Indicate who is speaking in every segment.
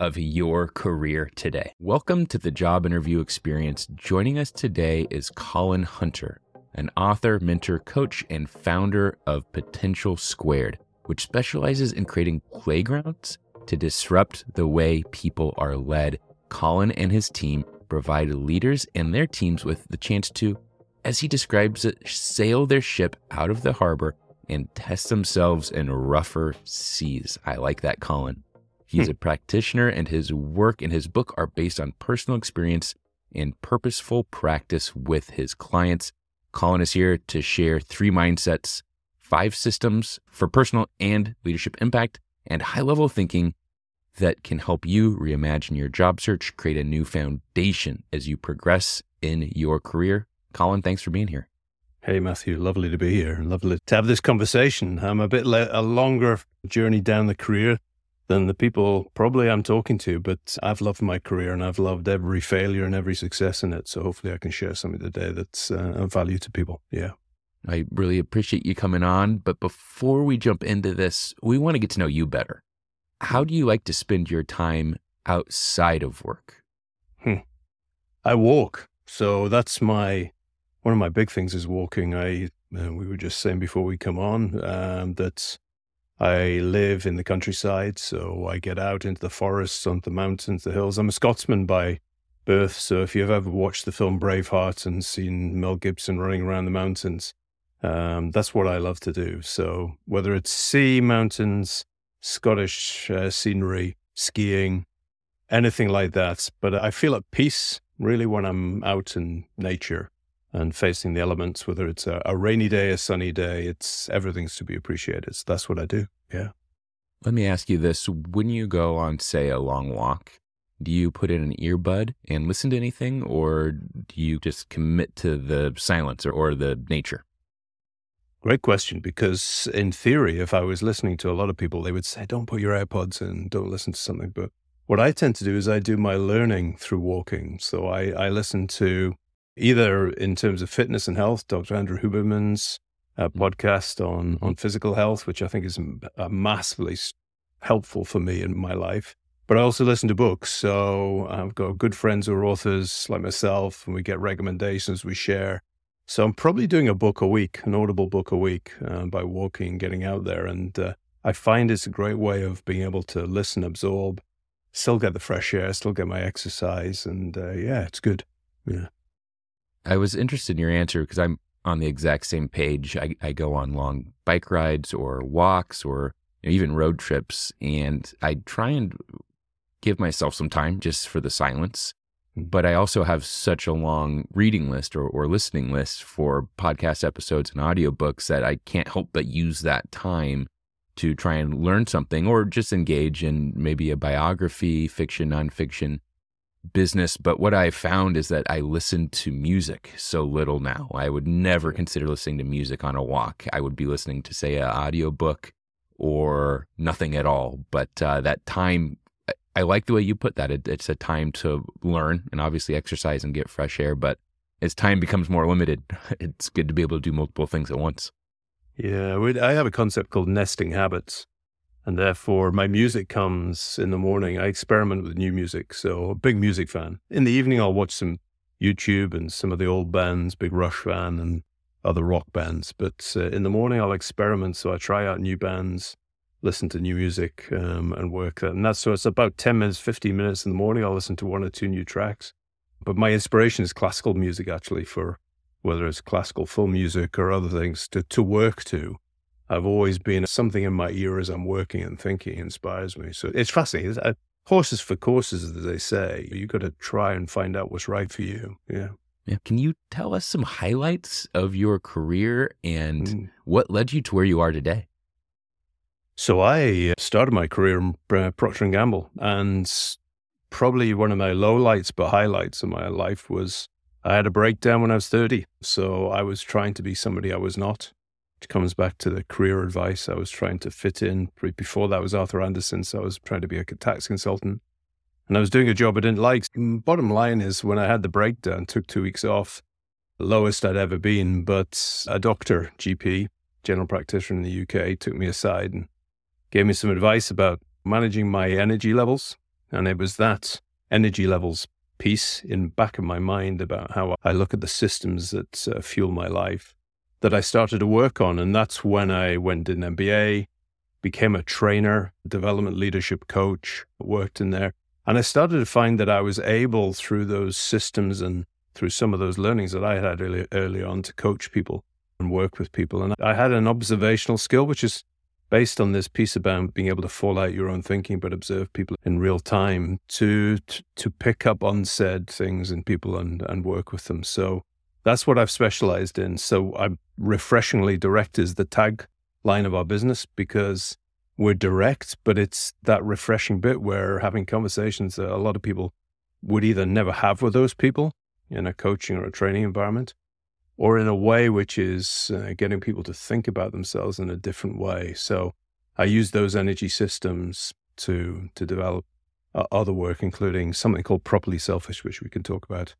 Speaker 1: of your career today. Welcome to the Job Interview Experience. Joining us today is Colin Hunter, an author, mentor, coach, and founder of Potential Squared, which specializes in creating playgrounds to disrupt the way people are led. Colin and his team provide leaders and their teams with the chance to, as he describes it, sail their ship out of the harbor and test themselves in rougher seas. I like that, Colin. He's hmm. a practitioner, and his work and his book are based on personal experience and purposeful practice with his clients. Colin is here to share three mindsets, five systems for personal and leadership impact, and high level thinking that can help you reimagine your job search, create a new foundation as you progress in your career. Colin, thanks for being here.
Speaker 2: Hey, Matthew, lovely to be here. Lovely to have this conversation. I'm a bit le- a longer journey down the career than the people probably I'm talking to. But I've loved my career and I've loved every failure and every success in it. So hopefully I can share something today that's uh, of value to people. Yeah.
Speaker 1: I really appreciate you coming on. But before we jump into this, we want to get to know you better. How do you like to spend your time outside of work?
Speaker 2: Hmm. I walk. So that's my one of my big things is walking. I uh, we were just saying before we come on um, that I live in the countryside, so I get out into the forests, on the mountains, the hills. I'm a Scotsman by birth, so if you've ever watched the film Braveheart and seen Mel Gibson running around the mountains, um, that's what I love to do. So whether it's sea, mountains, Scottish uh, scenery, skiing, anything like that, but I feel at peace really when I'm out in nature and facing the elements, whether it's a, a, rainy day, a sunny day, it's everything's to be appreciated. So that's what I do. Yeah.
Speaker 1: Let me ask you this. When you go on, say, a long walk, do you put in an earbud and listen to anything, or do you just commit to the silence or, or the nature?
Speaker 2: Great question. Because in theory, if I was listening to a lot of people, they would say, don't put your AirPods in, don't listen to something. But what I tend to do is I do my learning through walking. So I, I listen to either in terms of fitness and health, Dr. Andrew Huberman's uh, mm. podcast on, mm-hmm. on physical health, which I think is uh, massively helpful for me in my life. But I also listen to books. So I've got good friends who are authors like myself, and we get recommendations, we share. So I'm probably doing a book a week, an audible book a week uh, by walking, getting out there. And uh, I find it's a great way of being able to listen, absorb, still get the fresh air, still get my exercise. And uh, yeah, it's good. Yeah.
Speaker 1: I was interested in your answer because I'm on the exact same page. I, I go on long bike rides or walks or you know, even road trips, and I try and give myself some time just for the silence. Hmm. But I also have such a long reading list or, or listening list for podcast episodes and audiobooks that I can't help but use that time to try and learn something or just engage in maybe a biography, fiction, nonfiction business, but what I found is that I listen to music so little now. I would never consider listening to music on a walk. I would be listening to, say, an audiobook or nothing at all. But uh, that time, I like the way you put that. It, it's a time to learn and obviously exercise and get fresh air. But as time becomes more limited, it's good to be able to do multiple things at once.
Speaker 2: Yeah, I have a concept called nesting habits. And therefore, my music comes in the morning. I experiment with new music. So, a big music fan. In the evening, I'll watch some YouTube and some of the old bands, Big Rush fan and other rock bands. But uh, in the morning, I'll experiment. So, I try out new bands, listen to new music, um, and work that. And that's so it's about 10 minutes, 15 minutes in the morning. I'll listen to one or two new tracks. But my inspiration is classical music, actually, for whether it's classical film music or other things to, to work to. I've always been something in my ear as I'm working and thinking inspires me. So it's fascinating. It's, uh, horses for courses, as they say. You've got to try and find out what's right for you. Yeah.
Speaker 1: Yeah. Can you tell us some highlights of your career and mm. what led you to where you are today?
Speaker 2: So I uh, started my career in uh, Procter and Gamble, and probably one of my lowlights but highlights of my life was I had a breakdown when I was 30. So I was trying to be somebody I was not. It comes back to the career advice. I was trying to fit in. Before that was Arthur Andersen, so I was trying to be a tax consultant. And I was doing a job I didn't like. Bottom line is, when I had the breakdown, took two weeks off, lowest I'd ever been. But a doctor, GP, general practitioner in the UK, took me aside and gave me some advice about managing my energy levels. And it was that energy levels piece in back of my mind about how I look at the systems that uh, fuel my life that I started to work on. And that's when I went in MBA, became a trainer, development leadership coach, worked in there. And I started to find that I was able through those systems and through some of those learnings that I had early, early on to coach people and work with people. And I had an observational skill, which is based on this piece about being able to fall out your own thinking, but observe people in real time to, to, to pick up unsaid things in people and, and work with them. So that's what I've specialized in. So I'm refreshingly direct is the tag line of our business because we're direct, but it's that refreshing bit where having conversations that a lot of people would either never have with those people in a coaching or a training environment, or in a way which is uh, getting people to think about themselves in a different way. So I use those energy systems to to develop uh, other work, including something called properly selfish, which we can talk about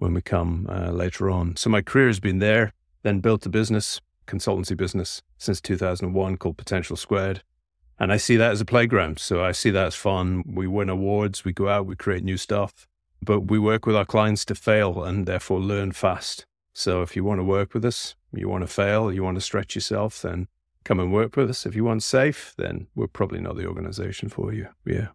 Speaker 2: when we come uh, later on. So my career has been there, then built a business, consultancy business since 2001 called Potential Squared. And I see that as a playground. So I see that as fun. We win awards, we go out, we create new stuff, but we work with our clients to fail and therefore learn fast. So if you want to work with us, you want to fail, you want to stretch yourself, then come and work with us. If you want safe, then we're probably not the organization for you. Yeah.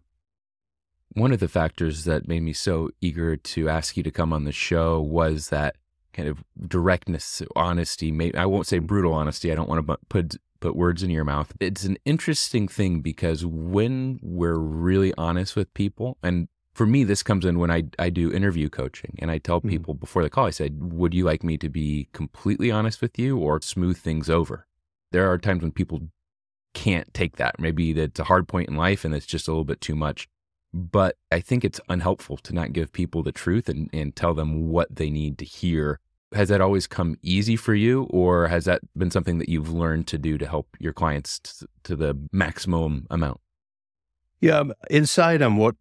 Speaker 1: One of the factors that made me so eager to ask you to come on the show was that kind of directness, honesty. Maybe, I won't say brutal honesty. I don't want to put put words in your mouth. It's an interesting thing because when we're really honest with people, and for me, this comes in when I, I do interview coaching and I tell hmm. people before the call, I said, Would you like me to be completely honest with you or smooth things over? There are times when people can't take that. Maybe that's a hard point in life and it's just a little bit too much. But I think it's unhelpful to not give people the truth and, and tell them what they need to hear. Has that always come easy for you, or has that been something that you've learned to do to help your clients t- to the maximum amount?
Speaker 2: Yeah, um, inside I'm what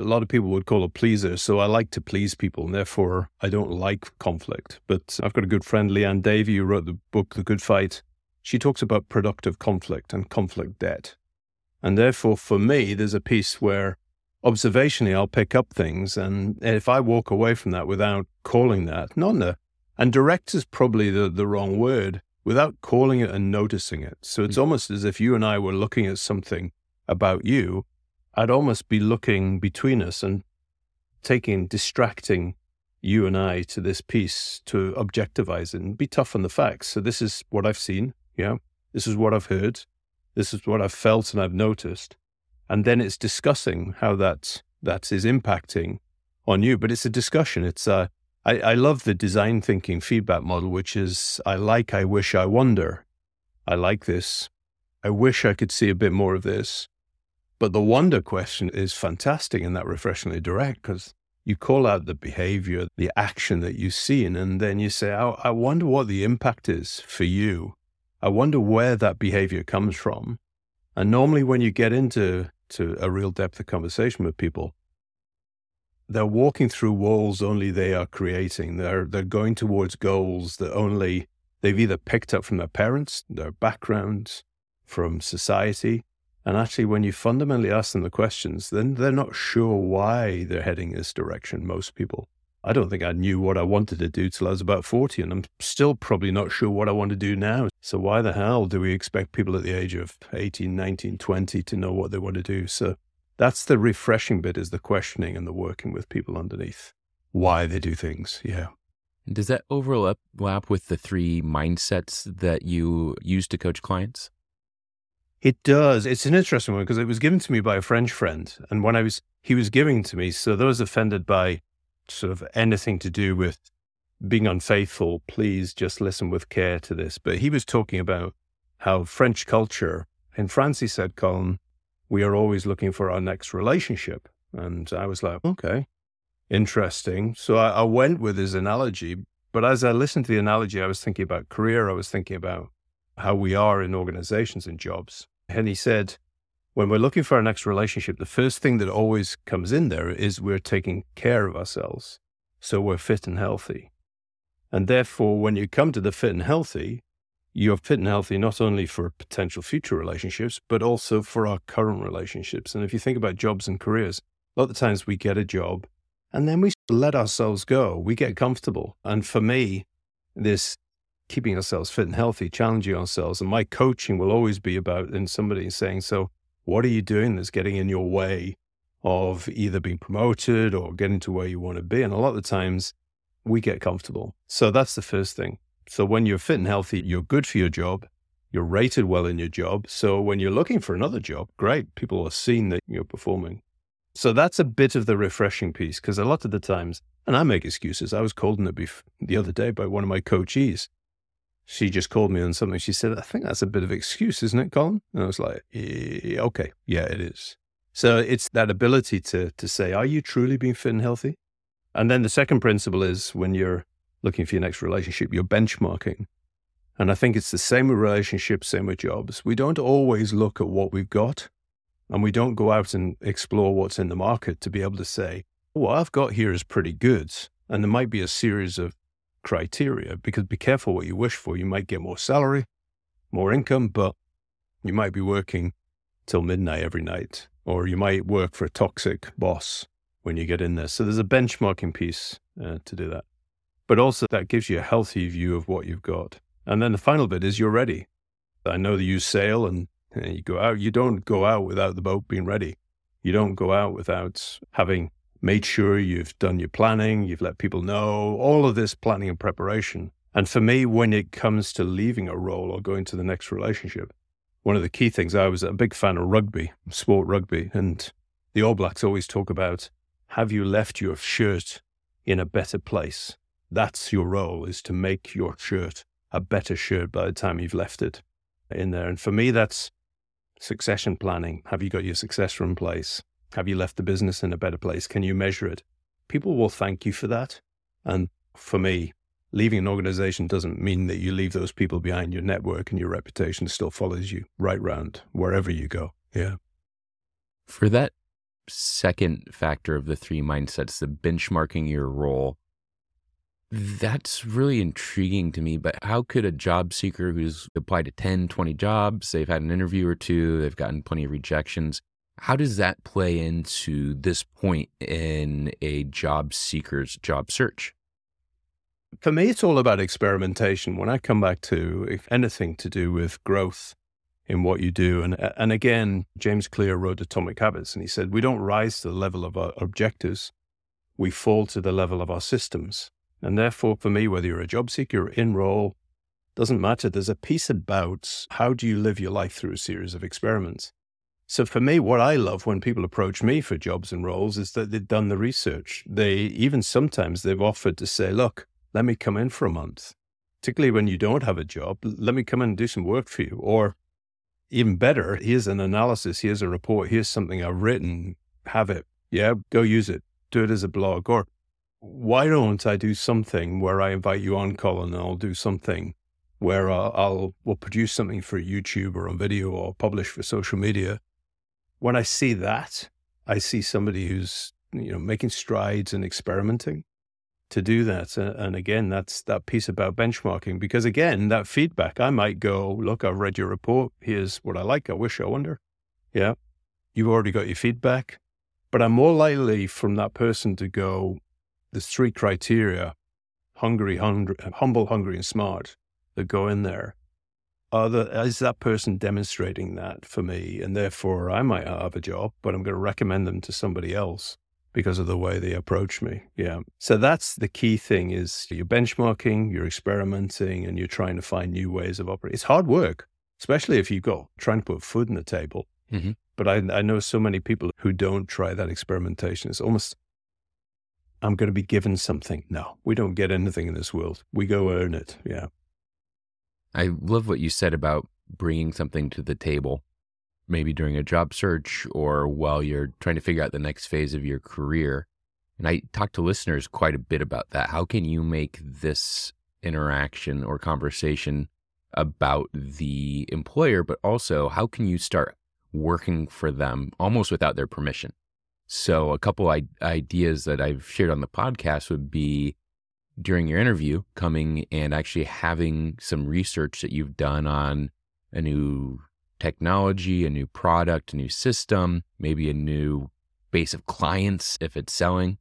Speaker 2: a lot of people would call a pleaser. So I like to please people, and therefore I don't like conflict. But I've got a good friend, Liane Davey, who wrote the book The Good Fight. She talks about productive conflict and conflict debt. And therefore, for me, there's a piece where observationally, I'll pick up things. And if I walk away from that without calling that, not and direct is probably the, the wrong word, without calling it and noticing it. So it's mm-hmm. almost as if you and I were looking at something about you. I'd almost be looking between us and taking, distracting you and I to this piece to objectivize it and be tough on the facts. So this is what I've seen. Yeah. This is what I've heard. This is what I've felt and I've noticed and then it's discussing how that that is impacting on you. But it's a discussion. It's uh, I, I love the design thinking feedback model, which is I like, I wish, I wonder. I like this. I wish I could see a bit more of this. But the wonder question is fantastic and that refreshingly direct because you call out the behavior, the action that you've seen, and then you say, I, I wonder what the impact is for you. I wonder where that behavior comes from. And normally, when you get into to a real depth of conversation with people, they're walking through walls only they are creating. They're they're going towards goals that only they've either picked up from their parents, their backgrounds, from society. And actually, when you fundamentally ask them the questions, then they're not sure why they're heading this direction. Most people. I don't think I knew what I wanted to do till I was about 40, and I'm still probably not sure what I want to do now. So, why the hell do we expect people at the age of 18, 19, 20 to know what they want to do? So, that's the refreshing bit is the questioning and the working with people underneath why they do things. Yeah.
Speaker 1: Does that overlap with the three mindsets that you use to coach clients?
Speaker 2: It does. It's an interesting one because it was given to me by a French friend. And when I was, he was giving to me, so those offended by sort of anything to do with being unfaithful, please just listen with care to this. But he was talking about how French culture, in France, he said, Colin, we are always looking for our next relationship. And I was like, okay, interesting. So I, I, went with his analogy. But as I listened to the analogy, I was thinking about career. I was thinking about how we are in organizations and jobs. And he said, when we're looking for our next relationship, the first thing that always comes in there is we're taking care of ourselves. So we're fit and healthy. And therefore, when you come to the fit and healthy, you're fit and healthy not only for potential future relationships, but also for our current relationships. And if you think about jobs and careers, a lot of times we get a job and then we let ourselves go. We get comfortable. And for me, this keeping ourselves fit and healthy, challenging ourselves, and my coaching will always be about in somebody saying, So, what are you doing that's getting in your way of either being promoted or getting to where you want to be? And a lot of the times we get comfortable. So that's the first thing. So when you're fit and healthy, you're good for your job. You're rated well in your job. So when you're looking for another job, great. People are seeing that you're performing. So that's a bit of the refreshing piece because a lot of the times, and I make excuses. I was called on the bef- the other day by one of my coachees. She just called me on something. She said, I think that's a bit of excuse, isn't it, Colin? And I was like, e- okay, yeah, it is. So it's that ability to, to say, are you truly being fit and healthy? And then the second principle is when you're looking for your next relationship, you're benchmarking. And I think it's the same with relationships, same with jobs. We don't always look at what we've got and we don't go out and explore what's in the market to be able to say, what I've got here is pretty good. And there might be a series of criteria because be careful what you wish for. You might get more salary, more income, but you might be working till midnight every night, or you might work for a toxic boss when you get in there. So there's a benchmarking piece uh, to do that but also that gives you a healthy view of what you've got. And then the final bit is you're ready. I know that you sail and, and you go out. You don't go out without the boat being ready. You don't go out without having made sure you've done your planning, you've let people know, all of this planning and preparation. And for me, when it comes to leaving a role or going to the next relationship, one of the key things, I was a big fan of rugby, sport rugby, and the All Blacks always talk about have you left your shirt in a better place? that's your role is to make your shirt a better shirt by the time you've left it in there. And for me, that's succession planning. Have you got your successor in place? Have you left the business in a better place? Can you measure it? People will thank you for that. And for me, leaving an organization doesn't mean that you leave those people behind. Your network and your reputation still follows you right round wherever you go. Yeah.
Speaker 1: For that second factor of the three mindsets, the benchmarking your role, that's really intriguing to me. But how could a job seeker who's applied to 10, 20 jobs, they've had an interview or two, they've gotten plenty of rejections, how does that play into this point in a job seeker's job search?
Speaker 2: For me, it's all about experimentation. When I come back to anything to do with growth in what you do, and and again, James Clear wrote Atomic Habits, and he said we don't rise to the level of our objectives, we fall to the level of our systems. And therefore, for me, whether you're a job seeker or in role, doesn't matter. There's a piece about how do you live your life through a series of experiments. So for me, what I love when people approach me for jobs and roles is that they've done the research. They even sometimes they've offered to say, look, let me come in for a month. Particularly when you don't have a job, let me come in and do some work for you. Or even better, here's an analysis, here's a report, here's something I've written, have it. Yeah, go use it. Do it as a blog. Or why don't I do something where I invite you on, Colin, and I'll do something where uh, I'll, I'll will produce something for YouTube or on video or publish for social media when I see that, I see somebody who's, you know, making strides and experimenting to do that. And again, that's that piece about benchmarking, because again, that feedback, I might go, look, I've read your report. Here's what I like. I wish, I wonder. Yeah. You've already got your feedback. But I'm more likely from that person to go, there's three criteria hungry, hungry, humble, hungry, and smart that go in there. The, is that person demonstrating that for me? And therefore, I might have a job, but I'm going to recommend them to somebody else because of the way they approach me. Yeah. So that's the key thing is you're benchmarking, you're experimenting, and you're trying to find new ways of operating. It's hard work, especially if you go trying to put food on the table. Mm-hmm. But I, I know so many people who don't try that experimentation. It's almost, I'm going to be given something. No, we don't get anything in this world. We go earn it. Yeah.
Speaker 1: I love what you said about bringing something to the table maybe during a job search or while you're trying to figure out the next phase of your career. And I talk to listeners quite a bit about that. How can you make this interaction or conversation about the employer, but also how can you start working for them almost without their permission? So, a couple I- ideas that I've shared on the podcast would be during your interview, coming and actually having some research that you've done on a new technology, a new product, a new system, maybe a new base of clients if it's selling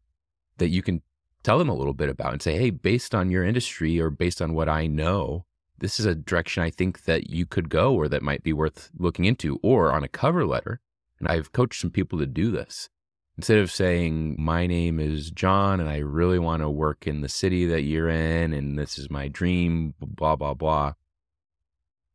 Speaker 1: that you can tell them a little bit about and say, hey, based on your industry or based on what I know, this is a direction I think that you could go or that might be worth looking into, or on a cover letter. And I've coached some people to do this. Instead of saying, my name is John and I really want to work in the city that you're in and this is my dream, blah, blah, blah,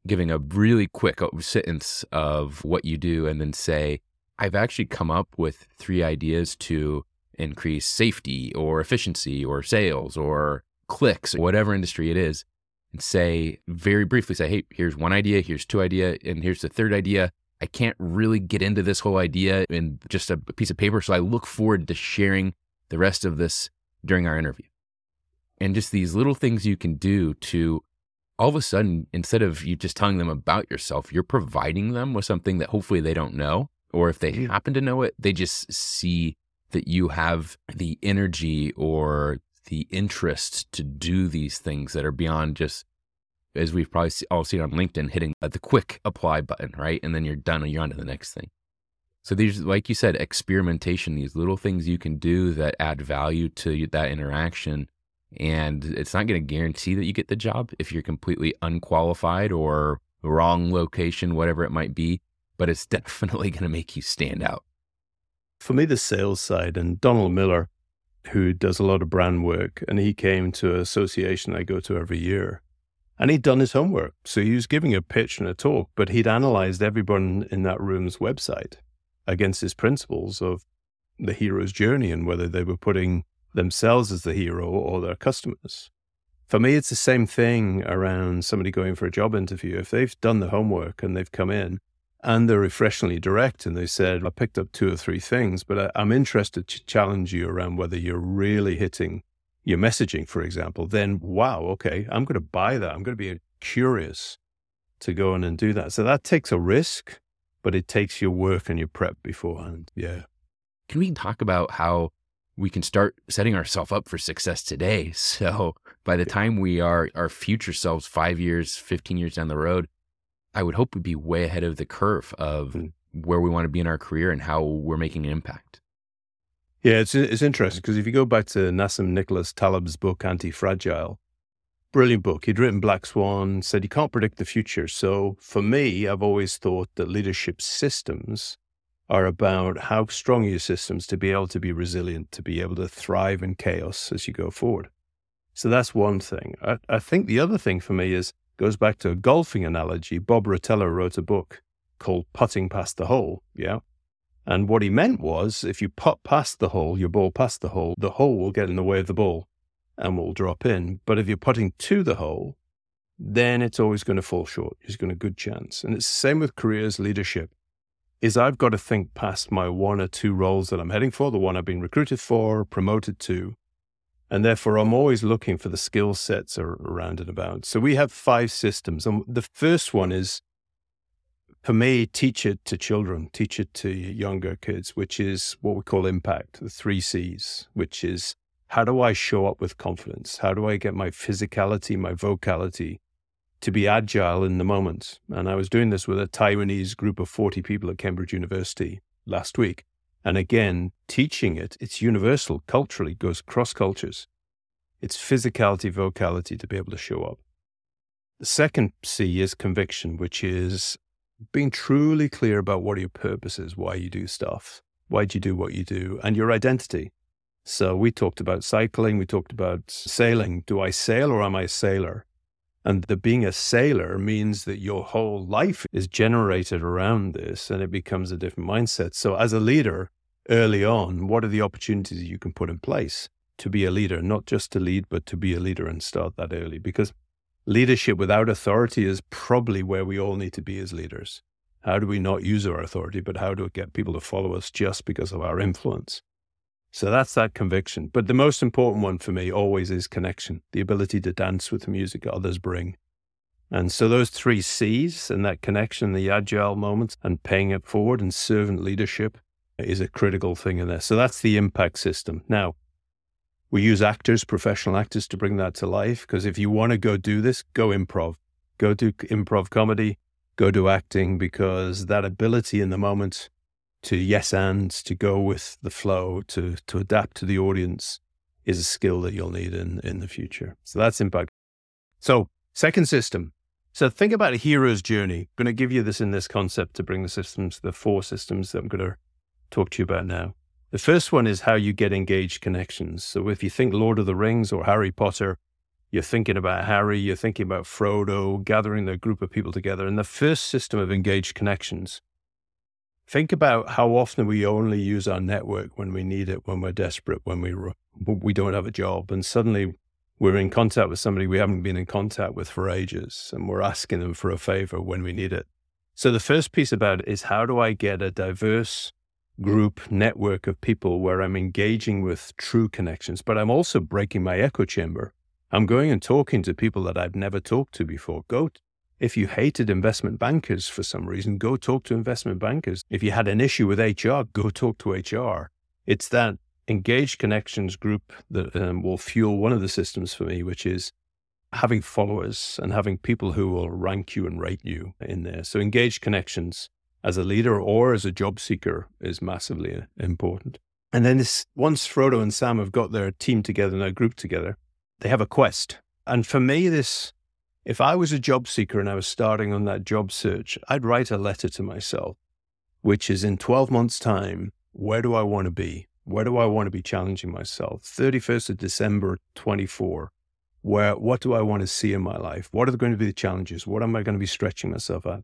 Speaker 1: giving a really quick sentence of what you do and then say, I've actually come up with three ideas to increase safety or efficiency or sales or clicks, whatever industry it is, and say very briefly, say, hey, here's one idea, here's two idea, and here's the third idea. I can't really get into this whole idea in just a piece of paper. So I look forward to sharing the rest of this during our interview. And just these little things you can do to all of a sudden, instead of you just telling them about yourself, you're providing them with something that hopefully they don't know. Or if they happen to know it, they just see that you have the energy or the interest to do these things that are beyond just, as we've probably all seen on LinkedIn, hitting the quick apply button, right? And then you're done and you're on to the next thing. So these, like you said, experimentation, these little things you can do that add value to that interaction and it's not going to guarantee that you get the job if you're completely unqualified or wrong location, whatever it might be, but it's definitely going to make you stand out.
Speaker 2: For me, the sales side, and Donald Miller, who does a lot of brand work, and he came to an association I go to every year. And he'd done his homework. So he was giving a pitch and a talk, but he'd analyzed everyone in that room's website against his principles of the hero's journey and whether they were putting themselves as the hero or their customers. For me, it's the same thing around somebody going for a job interview. If they've done the homework and they've come in and they're refreshingly direct and they said, I picked up two or three things, but I'm interested to challenge you around whether you're really hitting your messaging, for example, then wow, okay, I'm going to buy that. I'm going to be curious to go in and do that. So that takes a risk, but it takes your work and your prep beforehand. Yeah.
Speaker 1: Can we talk about how we can start setting ourselves up for success today. So by the time we are our future selves, five years, 15 years down the road, I would hope we'd be way ahead of the curve of mm. where we want to be in our career and how we're making an impact.
Speaker 2: Yeah, it's, it's interesting because if you go back to Nassim Nicholas Taleb's book, Anti Fragile, brilliant book. He'd written Black Swan, said you can't predict the future. So for me, I've always thought that leadership systems are about how strong are your systems to be able to be resilient, to be able to thrive in chaos as you go forward. So that's one thing. I, I think the other thing for me is goes back to a golfing analogy. Bob Rotella wrote a book called Putting Past the Hole. Yeah. And what he meant was if you putt past the hole, your ball past the hole, the hole will get in the way of the ball and will drop in. But if you're putting to the hole, then it's always going to fall short. There's going to a good chance. And it's the same with careers leadership is I've got to think past my one or two roles that I'm heading for, the one I've been recruited for, promoted to. And therefore, I'm always looking for the skill sets around and about. So we have five systems. And the first one is for me, teach it to children, teach it to younger kids, which is what we call impact, the three C's, which is how do I show up with confidence? How do I get my physicality, my vocality to be agile in the moment? And I was doing this with a Taiwanese group of 40 people at Cambridge University last week. And again, teaching it, it's universal culturally, goes cross cultures. It's physicality, vocality to be able to show up. The second C is conviction, which is being truly clear about what your purpose is, why you do stuff, why do you do what you do, and your identity. So we talked about cycling, we talked about sailing. Do I sail or am I a sailor? And the being a sailor means that your whole life is generated around this and it becomes a different mindset. So as a leader, early on, what are the opportunities you can put in place to be a leader, not just to lead, but to be a leader and start that early? Because leadership without authority is probably where we all need to be as leaders. How do we not use our authority, but how do we get people to follow us just because of our influence? So that's that conviction. But the most important one for me always is connection, the ability to dance with the music others bring. And so those three C's and that connection, the agile moments and paying it forward and servant leadership is a critical thing in there. So that's the impact system. Now, we use actors, professional actors, to bring that to life. Because if you want to go do this, go improv, go do improv comedy, go do acting, because that ability in the moment to yes and to go with the flow, to to adapt to the audience, is a skill that you'll need in in the future. So that's impact. So second system. So think about a hero's journey. I'm going to give you this in this concept to bring the systems, the four systems that I'm going to talk to you about now. The first one is how you get engaged connections. So if you think Lord of the Rings or Harry Potter, you're thinking about Harry, you're thinking about Frodo, gathering a group of people together. And the first system of engaged connections, think about how often we only use our network when we need it, when we're desperate, when we, we don't have a job. And suddenly we're in contact with somebody we haven't been in contact with for ages, and we're asking them for a favor when we need it. So the first piece about it is how do I get a diverse group network of people where I'm engaging with true connections, but I'm also breaking my echo chamber. I'm going and talking to people that I've never talked to before. Go, if you hated investment bankers for some reason, go talk to investment bankers. If you had an issue with HR, go talk to HR. It's that engaged connections group that um, will fuel one of the systems for me, which is having followers and having people who will rank you and rate you in there. So engaged connections as a leader or as a job seeker is massively uh, important. And then this, once Frodo and Sam have got their team together and their group together, they have a quest. And for me, this, if I was a job seeker and I was starting on that job search, I'd write a letter to myself, which is in 12 months' time, where do I want to be? Where do I want to be challenging myself? 31st of December 24. Where, what do I want to see in my life? What are going to be the challenges? What am I going to be stretching myself at?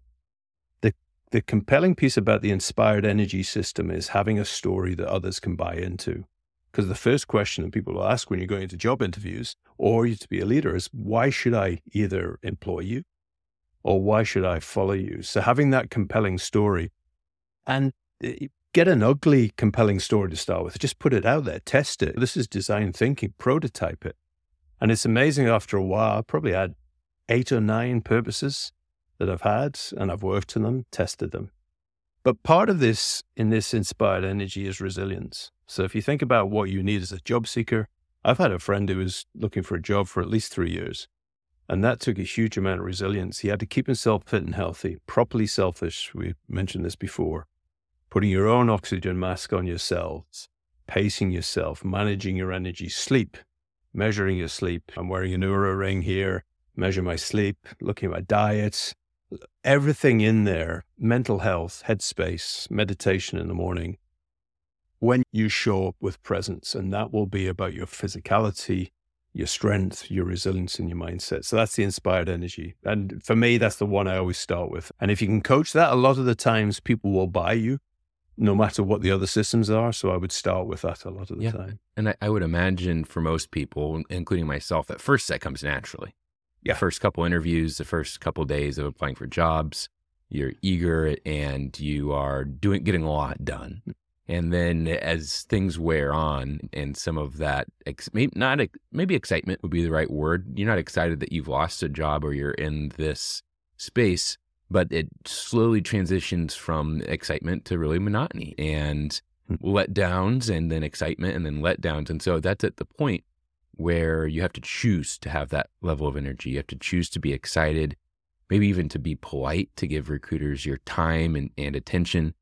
Speaker 2: The compelling piece about the inspired energy system is having a story that others can buy into. Because the first question that people will ask when you're going into job interviews or you to be a leader is, why should I either employ you or why should I follow you? So having that compelling story and eh, get an ugly, compelling story to start with, just put it out there, test it. This is design thinking, prototype it. And it's amazing after a while, I probably had eight or nine purposes that I've had and I've worked on them, tested them. But part of this in this inspired energy is resilience. So if you think about what you need as a job seeker, I've had a friend who was looking for a job for at least three years. And that took a huge amount of resilience. He had to keep himself fit and healthy, properly selfish. We mentioned this before. Putting your own oxygen mask on yourselves, pacing yourself, managing your energy, sleep, measuring your sleep. I'm wearing an Oura ring here, measure my sleep, looking at my diet, everything in there mental health, headspace, meditation in the morning when you show up with presence. And that will be about your physicality, your strength, your resilience, and your mindset. So that's the inspired energy. And for me, that's the one I always start with. And if you can coach that, a lot of the times people will buy you no matter what the other systems are. So I would start with that a lot of the yeah. time.
Speaker 1: And I, I would imagine for most people, including myself, that first that comes naturally yeah. first couple interviews, the first couple days of applying for jobs, you're eager and you are doing getting a lot done. And then as things wear on, and some of that, maybe not maybe excitement would be the right word. You're not excited that you've lost a job or you're in this space, but it slowly transitions from excitement to really monotony and
Speaker 2: Hmm.
Speaker 1: letdowns and then excitement and then letdowns. And so that's at the point where you have to choose to have that level of energy. You have to choose to be excited, maybe even to be polite, to give recruiters your time and, and attention.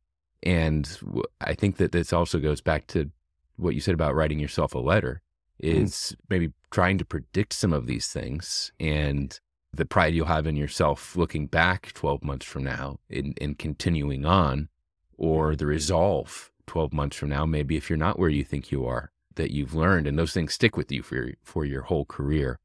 Speaker 1: And I think that this also goes back to what you said about writing yourself a letter hmm. is maybe trying to predict some of these things and the pride you'll have in yourself looking back 12 months from now and, and continuing on, or the resolve 12 months from now, maybe if you're not where you think you are, that you've learned and those things stick with you for your, for your whole career.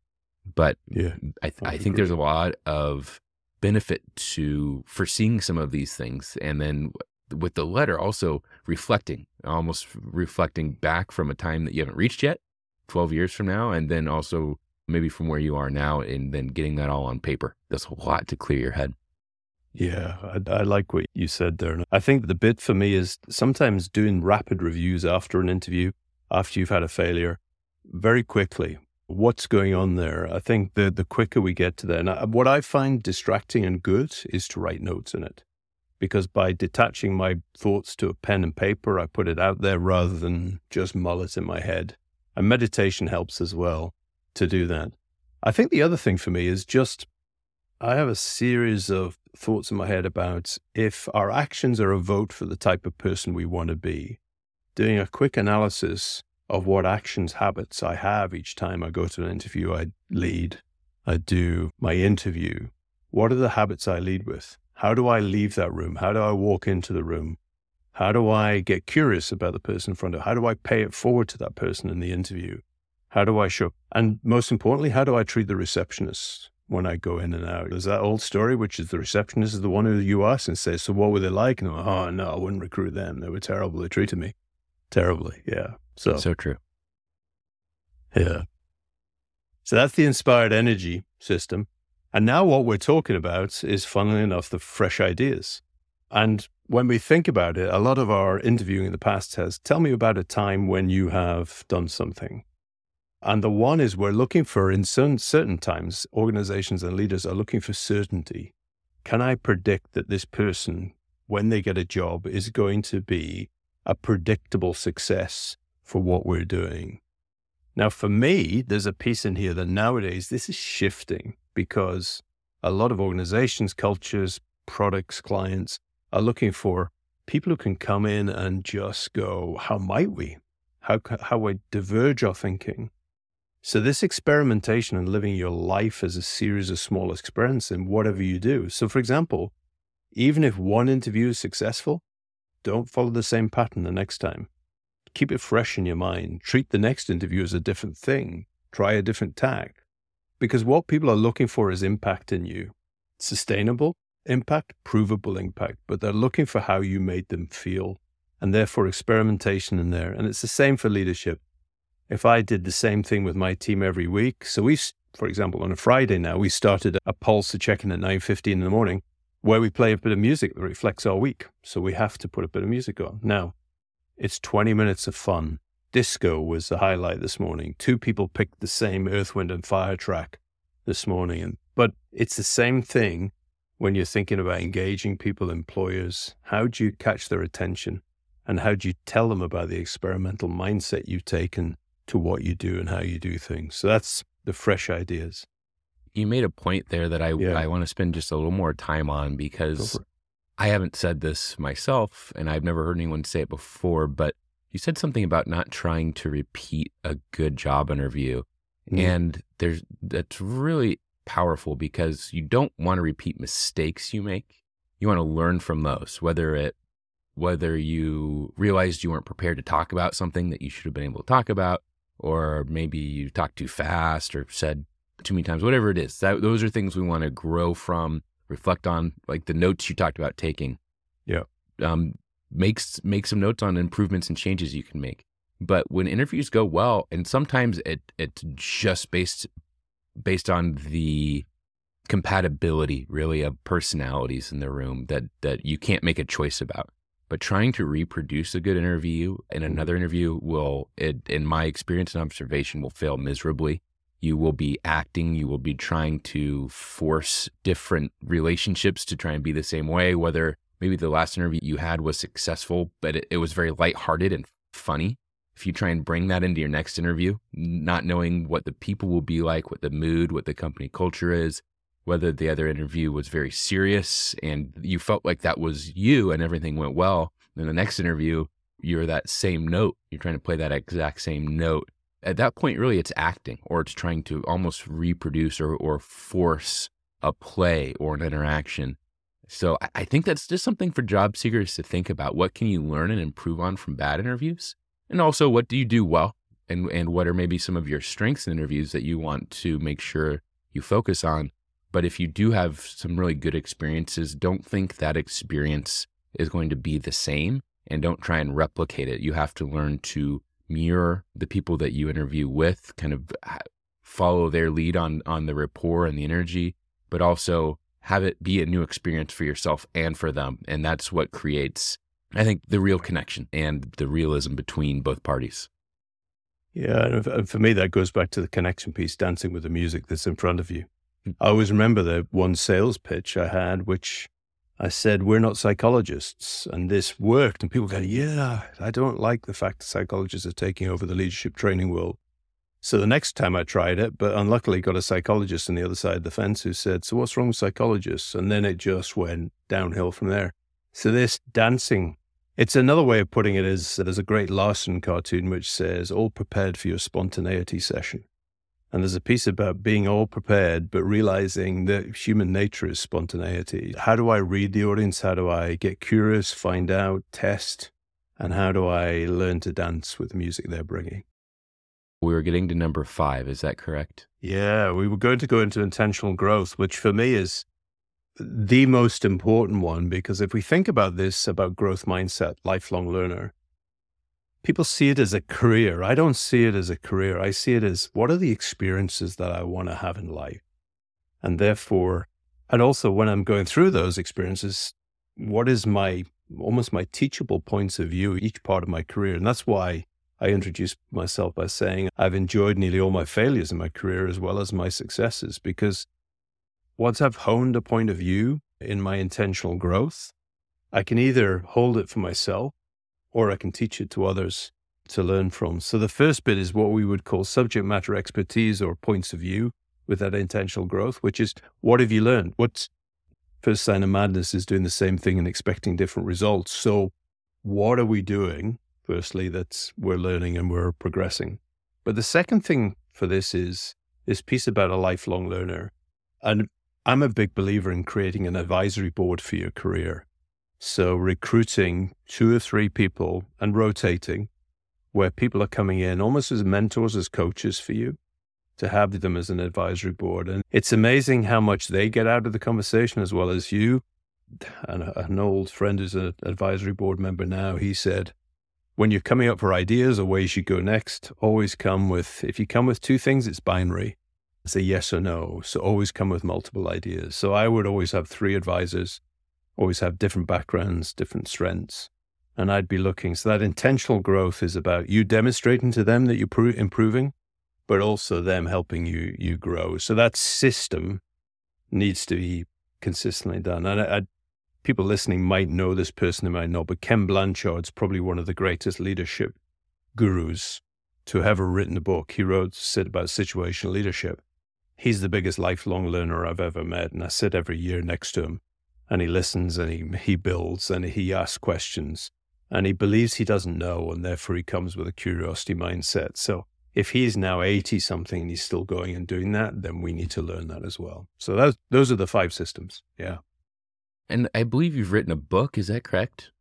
Speaker 1: But
Speaker 2: Yeah.
Speaker 1: I, th-
Speaker 2: I
Speaker 1: think there's a lot of benefit to foreseeing some of these things and then with the letter also reflecting almost reflecting back from a time that you haven't reached yet 12 years from now and then also maybe from where you are now and then getting that all on paper that's a lot to clear your head
Speaker 2: Yeah, I, I like what you said there. I think the bit for me is sometimes doing rapid reviews after an interview, after you've had a failure, very quickly. What's going on there? I think the the quicker we get to that, and uh, what I find distracting and good is to write notes in it, because by detaching my thoughts to a pen and paper, I put it out there rather than just mull it in my head. And meditation helps as well to do that. I think the other thing for me is just I have a series of thoughts in my head about if our actions are a vote for the type of person we want to be, doing a quick analysis of what actions, habits I have each time I go to an interview, I mm-hmm. lead, I do my interview. What are the habits I lead with? How do I leave that room? How do I walk into the room? How do I get curious about the person in front of? How do I pay it forward to that person in the interview? How do I show? And most importantly, how do I treat the receptionist when I go in and out? There's that old story, which is the receptionist is the one who you ask and says, "So what were they like?" And I'm like, "Oh no, I wouldn't recruit them. They were terrible. They treated me terribly." Yeah. So
Speaker 1: so true
Speaker 2: yeah. So that's the inspired energy system. And now what we're talking about is, funnily enough, the fresh ideas. And when we think about it, a lot of our interviewing in the past has tell me about a time when you have done something. And the one is we're looking for, in certain, certain times, organizations and leaders are looking for certainty. Can I predict that this person, when they get a job, is going to be a predictable success for what we're doing? Now, for me, there's a piece in here that nowadays this is shifting because a lot of organizations, cultures, products, clients are looking for people who can come in and just go, how might we? How, how we diverge our thinking? So, this experimentation and living your life as a series of small experiments in whatever you do. So, for example, even if one interview is successful, don't follow the same pattern the next time keep it fresh in your mind. Treat the next interview as a different thing. Try a different tack. Because what people are looking for is impact in you sustainable impact, provable impact, but they're looking for how you made them feel and therefore experimentation in there. And it's the same for leadership. If I did the same thing with my team every week, so we, for example, on a Friday now, we started a pulse to check in at 9.15 in the morning where we play a bit of music that reflects our week. So we have to put a bit of music on. Now, it's 20 minutes of fun. Disco was the highlight this morning. Two people picked the same Earth, Wind, and Fire track this morning. And, but it's the same thing when you're thinking about engaging people, employers. How do you catch their attention? And how do you tell them about the experimental mindset you've taken to what you do and how you do things? So that's the fresh ideas.
Speaker 1: You made a point there that I
Speaker 2: Yeah.
Speaker 1: I want to spend just a little more time on because. I haven't said this myself and I've never heard anyone say it before, but you said something about not trying to repeat a good job interview.
Speaker 2: Mm.
Speaker 1: And there's that's really powerful because you don't want to repeat mistakes you make. You want to learn from those, whether it whether you realized you weren't prepared to talk about something that you should have been able to talk about, or maybe you talked too fast or said too many times, whatever it is. That those are things we want to grow from, reflect on, like the notes you talked about taking.
Speaker 2: Yeah.
Speaker 1: Um, makes make some notes on improvements and changes you can make. But when interviews go well, and sometimes it it's just based based on the compatibility really of personalities in the room that that you can't make a choice about. But trying to reproduce a good interview in another interview will, it, in my experience and observation, will fail miserably. You will be acting, you will be trying to force different relationships to try and be the same way, whether maybe the last interview you had was successful, but it, it was very lighthearted and funny. If you try and bring that into your next interview, not knowing what the people will be like, what the mood, what the company culture is, whether the other interview was very serious and you felt like that was you and everything went well, then the next interview, you're that same note. You're trying to play that exact same note. At that point, really, it's acting or it's trying to almost reproduce or, or force a play or an interaction. So I think that's just something for job seekers to think about. What can you learn and improve on from bad interviews? And also, what do you do well? And, and what are maybe some of your strengths in interviews that you want to make sure you focus on? But if you do have some really good experiences, don't think that experience is going to be the same and don't try and replicate it. You have to learn to mirror the people that you interview with, kind of follow their lead on on the rapport and the energy, but also have it be a new experience for yourself and for them. And that's what creates, I think, the real connection and the realism between both parties.
Speaker 2: Yeah, and for me, that goes back to the connection piece, dancing with the music that's in front of you. Hmm. I always remember the one sales pitch I had, which I said, We're not psychologists. And this worked. And people go, Yeah, I don't like the fact that psychologists are taking over the leadership training world. So the next time I tried it, but unluckily got a psychologist on the other side of the fence who said, So what's wrong with psychologists? And then it just went downhill from there. So this dancing, it's another way of putting it is there's a great Larson cartoon which says, All prepared for your spontaneity session. And there's a piece about being all prepared, but realizing that human nature is spontaneity. How do I read the audience? How do I get curious, find out, test? And how do I learn to dance with the music they're bringing?
Speaker 1: We were getting to number five. Is that correct?
Speaker 2: Yeah, we were going to go into intentional growth, which for me is the most important one because if we think about this, about growth mindset, lifelong learner, people see it as a career. I don't see it as a career. I see it as what are the experiences that I want to have in life? And therefore, and also when I'm going through those experiences, what is my almost my teachable points of view each part of my career? And that's why I introduced myself by saying I've enjoyed nearly all my failures in my career as well as my successes because once I've honed a point of view in my intentional growth, I can either hold it for myself or I can teach it to others to learn from. So the first bit is what we would call subject matter expertise or points of view with that intentional growth, which is what have you learned? What's first sign of madness is doing the same thing and expecting different results. So what are we doing? Firstly, that we're learning and we're progressing. But the second thing for this is this piece about a lifelong learner. And I'm a big believer in creating an advisory board for your career. So recruiting two or three people and rotating where people are coming in almost as mentors, as coaches for you to have them as an advisory board. And it's amazing how much they get out of the conversation as well as you. And an old friend who's an advisory board member now, he said, when you're coming up for ideas or where you go next, always come with, if you come with two things, it's binary. It's a yes or no. So always come with multiple ideas. So I would always have three advisors always have different backgrounds, different strengths. And I'd be looking. So that intentional growth is about you demonstrating to them that you're improving, but also them helping you you grow. So that system needs to be consistently done. And I, I, people listening might know this person, they might not, but Ken Blanchard's probably one of the greatest leadership gurus to have ever written a book. He wrote said about situational leadership. He's the biggest lifelong learner I've ever met, and I sit every year next to him and he listens and he, he builds and he asks questions and he believes he doesn't know and therefore he comes with a curiosity mindset. So if he's now 80 something and he's still going and doing that, then we need to learn that as well. So those, those are the five systems. Yeah.
Speaker 1: And I believe you've written a book. Is that correct?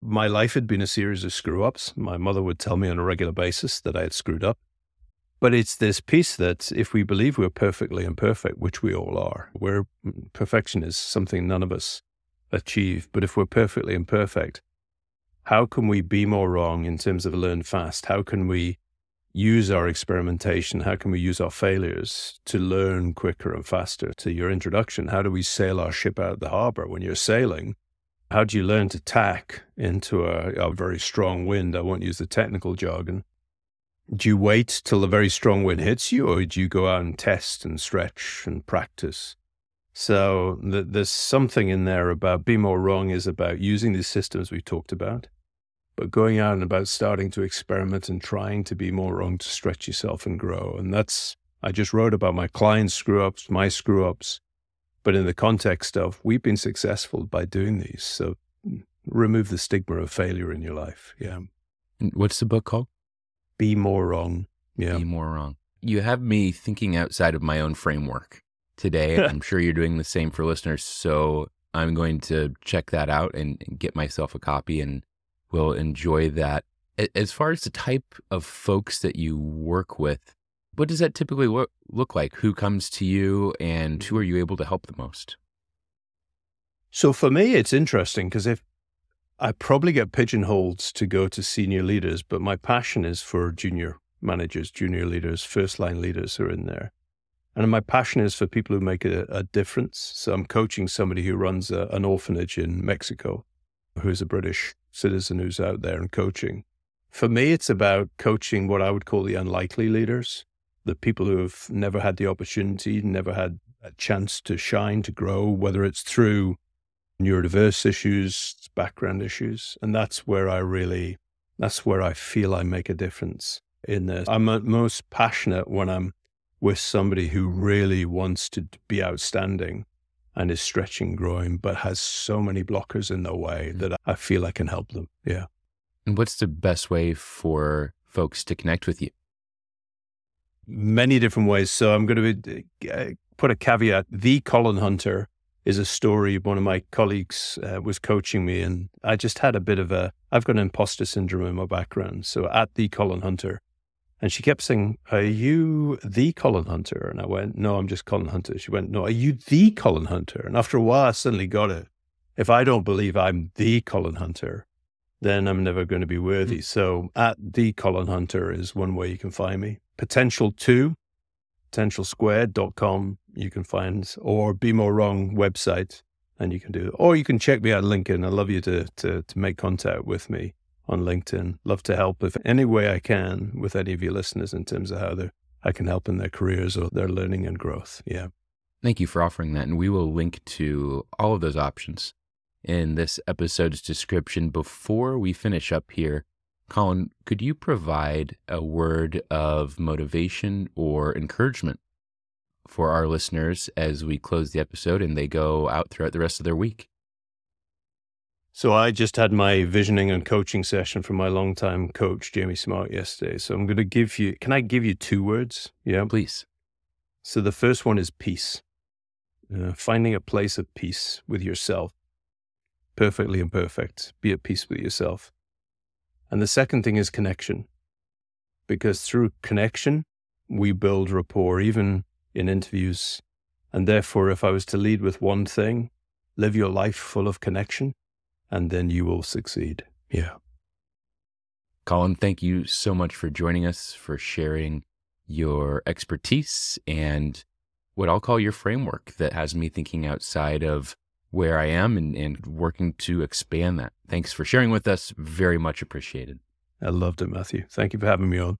Speaker 2: My life had been a series of screw ups. My mother would tell me on a regular basis that I had screwed up. But it's this piece that if we believe we're perfectly imperfect, which we all are, where mm, perfection is something none of us achieve. But if we're perfectly imperfect, how can we be more wrong in terms of learn fast? How can we use our experimentation? How can we use our failures to learn quicker and faster? To your introduction, how do we sail our ship out of the harbor? When you're sailing, how do you learn to tack into a, a very strong wind? I won't use the technical jargon do you wait till the very strong wind hits you, or do you go out and test and stretch and practice? So th- there's something in there about be more wrong is about using these systems we talked about, but going out and about starting to experiment and trying to be more wrong to stretch yourself and grow. And that's I just wrote about my clients' screw ups, my screw ups, but in the context of we've been successful by doing these. So mm, remove the stigma of failure in your life. Yeah.
Speaker 1: What's the book called?
Speaker 2: Be more wrong. Yeah.
Speaker 1: Be more wrong. You have me thinking outside of my own framework today. I'm sure you're doing the same for listeners. So I'm going to check that out and, and get myself a copy and will enjoy that. As far as the type of folks that you work with, what does that typically look like? Who comes to you and who are you able to help the most?
Speaker 2: So for me, it's interesting because if I probably get pigeonholed to go to senior leaders, but my passion is for junior managers, junior leaders, first line leaders who are in there. And my passion is for people who make a, a difference. So I'm coaching somebody who runs a, an orphanage in Mexico, who's a British citizen who's out there and coaching. For me, it's about coaching what I would call the unlikely leaders the people who have never had the opportunity, never had a chance to shine, to grow, whether it's through neurodiverse issues, background issues. And that's where I really, that's where I feel I make a difference in this. I'm most passionate when I'm with somebody who really wants to be outstanding and is stretching, growing, but has so many blockers in their way that I feel I can help them. Yeah.
Speaker 1: And what's the best way for folks to connect with you?
Speaker 2: many different ways. So I'm going to uh, put a caveat. The Colin Hunter is a story. One of my colleagues uh, was coaching me, and I just had a bit of a. I've got an imposter syndrome in my background. So at the Colin Hunter, and she kept saying, "Are you the Colin Hunter?" And I went, "No, I'm just Colin Hunter." She went, "No, are you the Colin Hunter?" And after a while, I suddenly got it. If I don't believe I'm the Colin Hunter, then I'm never going to be worthy. Mm. So at the Colin Hunter is one way you can find me. Potential2, potentialsquared.com, you can find, or Be More Wrong website, and you can do it. Or you can check me out LinkedIn. I'd love you to, to, to make contact with me on LinkedIn. Love to help if any way I can with any of your listeners in terms of how they I can help in their careers or their learning and growth. Yeah.
Speaker 1: Thank you for offering that. And we will link to all of those options in this episode's description. Before we finish up here, Colin, could you provide a word of motivation or encouragement for our listeners as we close the episode and they go out throughout the rest of their week?
Speaker 2: So I just had my visioning and coaching session from my longtime coach, Jamie Smart, yesterday. So I'm going to give you, can I give you two words?
Speaker 1: Yeah. Please.
Speaker 2: So the first one is peace. Uh, finding a place of peace with yourself. Perfectly imperfect. Be at peace with yourself. And the second thing is connection, because through connection, we build rapport, even in interviews. And therefore, if I was to lead with one thing, live your life full of connection, and then you will succeed. Yeah.
Speaker 1: Colin, thank you so much for joining us, for sharing your expertise and what I'll call your framework that has me thinking outside of where I am and, and working to expand that. Thanks for sharing with us. Very much appreciated.
Speaker 2: I loved it, Matthew. Thank you for having me on.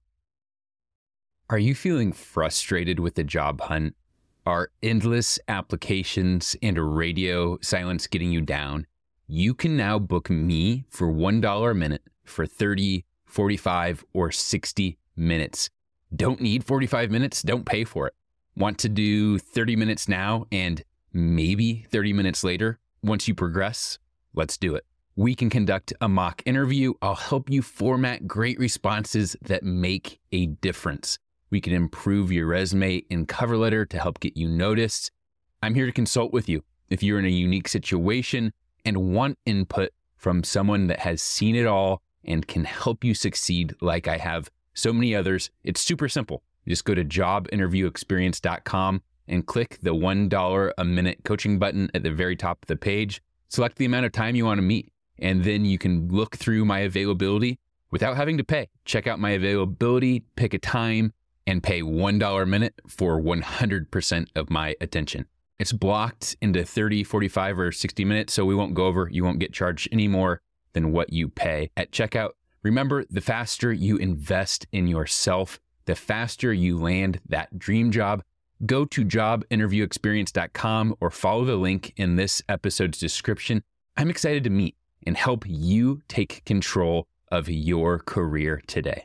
Speaker 1: Are you feeling frustrated with the job hunt? Are endless applications and radio silence getting you down? You can now book me for $1 a minute for 30, 45, or 60 minutes. Don't need 45 minutes? Don't pay for it. Want to do 30 minutes now and maybe 30 minutes later, once you progress, let's do it. We can conduct a mock interview. I'll help you format great responses that make a difference. We can improve your resume and cover letter to help get you noticed. I'm here to consult with you. If you're in a unique situation and want input from someone that has seen it all and can help you succeed like I have so many others, it's super simple. just go to jobinterviewexperience.com and click the $1 a minute coaching button at the very top of the page. Select the amount of time you want to meet, and then you can look through my availability without having to pay. Check out my availability, pick a time, and pay $1 a minute for 100% of my attention. It's blocked into 30, 45, or 60 minutes, so we won't go over. You won't get charged any more than what you pay. At checkout, Remember, the faster you invest in yourself, the faster you land that dream job. Go to jobinterviewexperience.com or follow the link in this episode's description. I'm excited to meet and help you take control of your career today.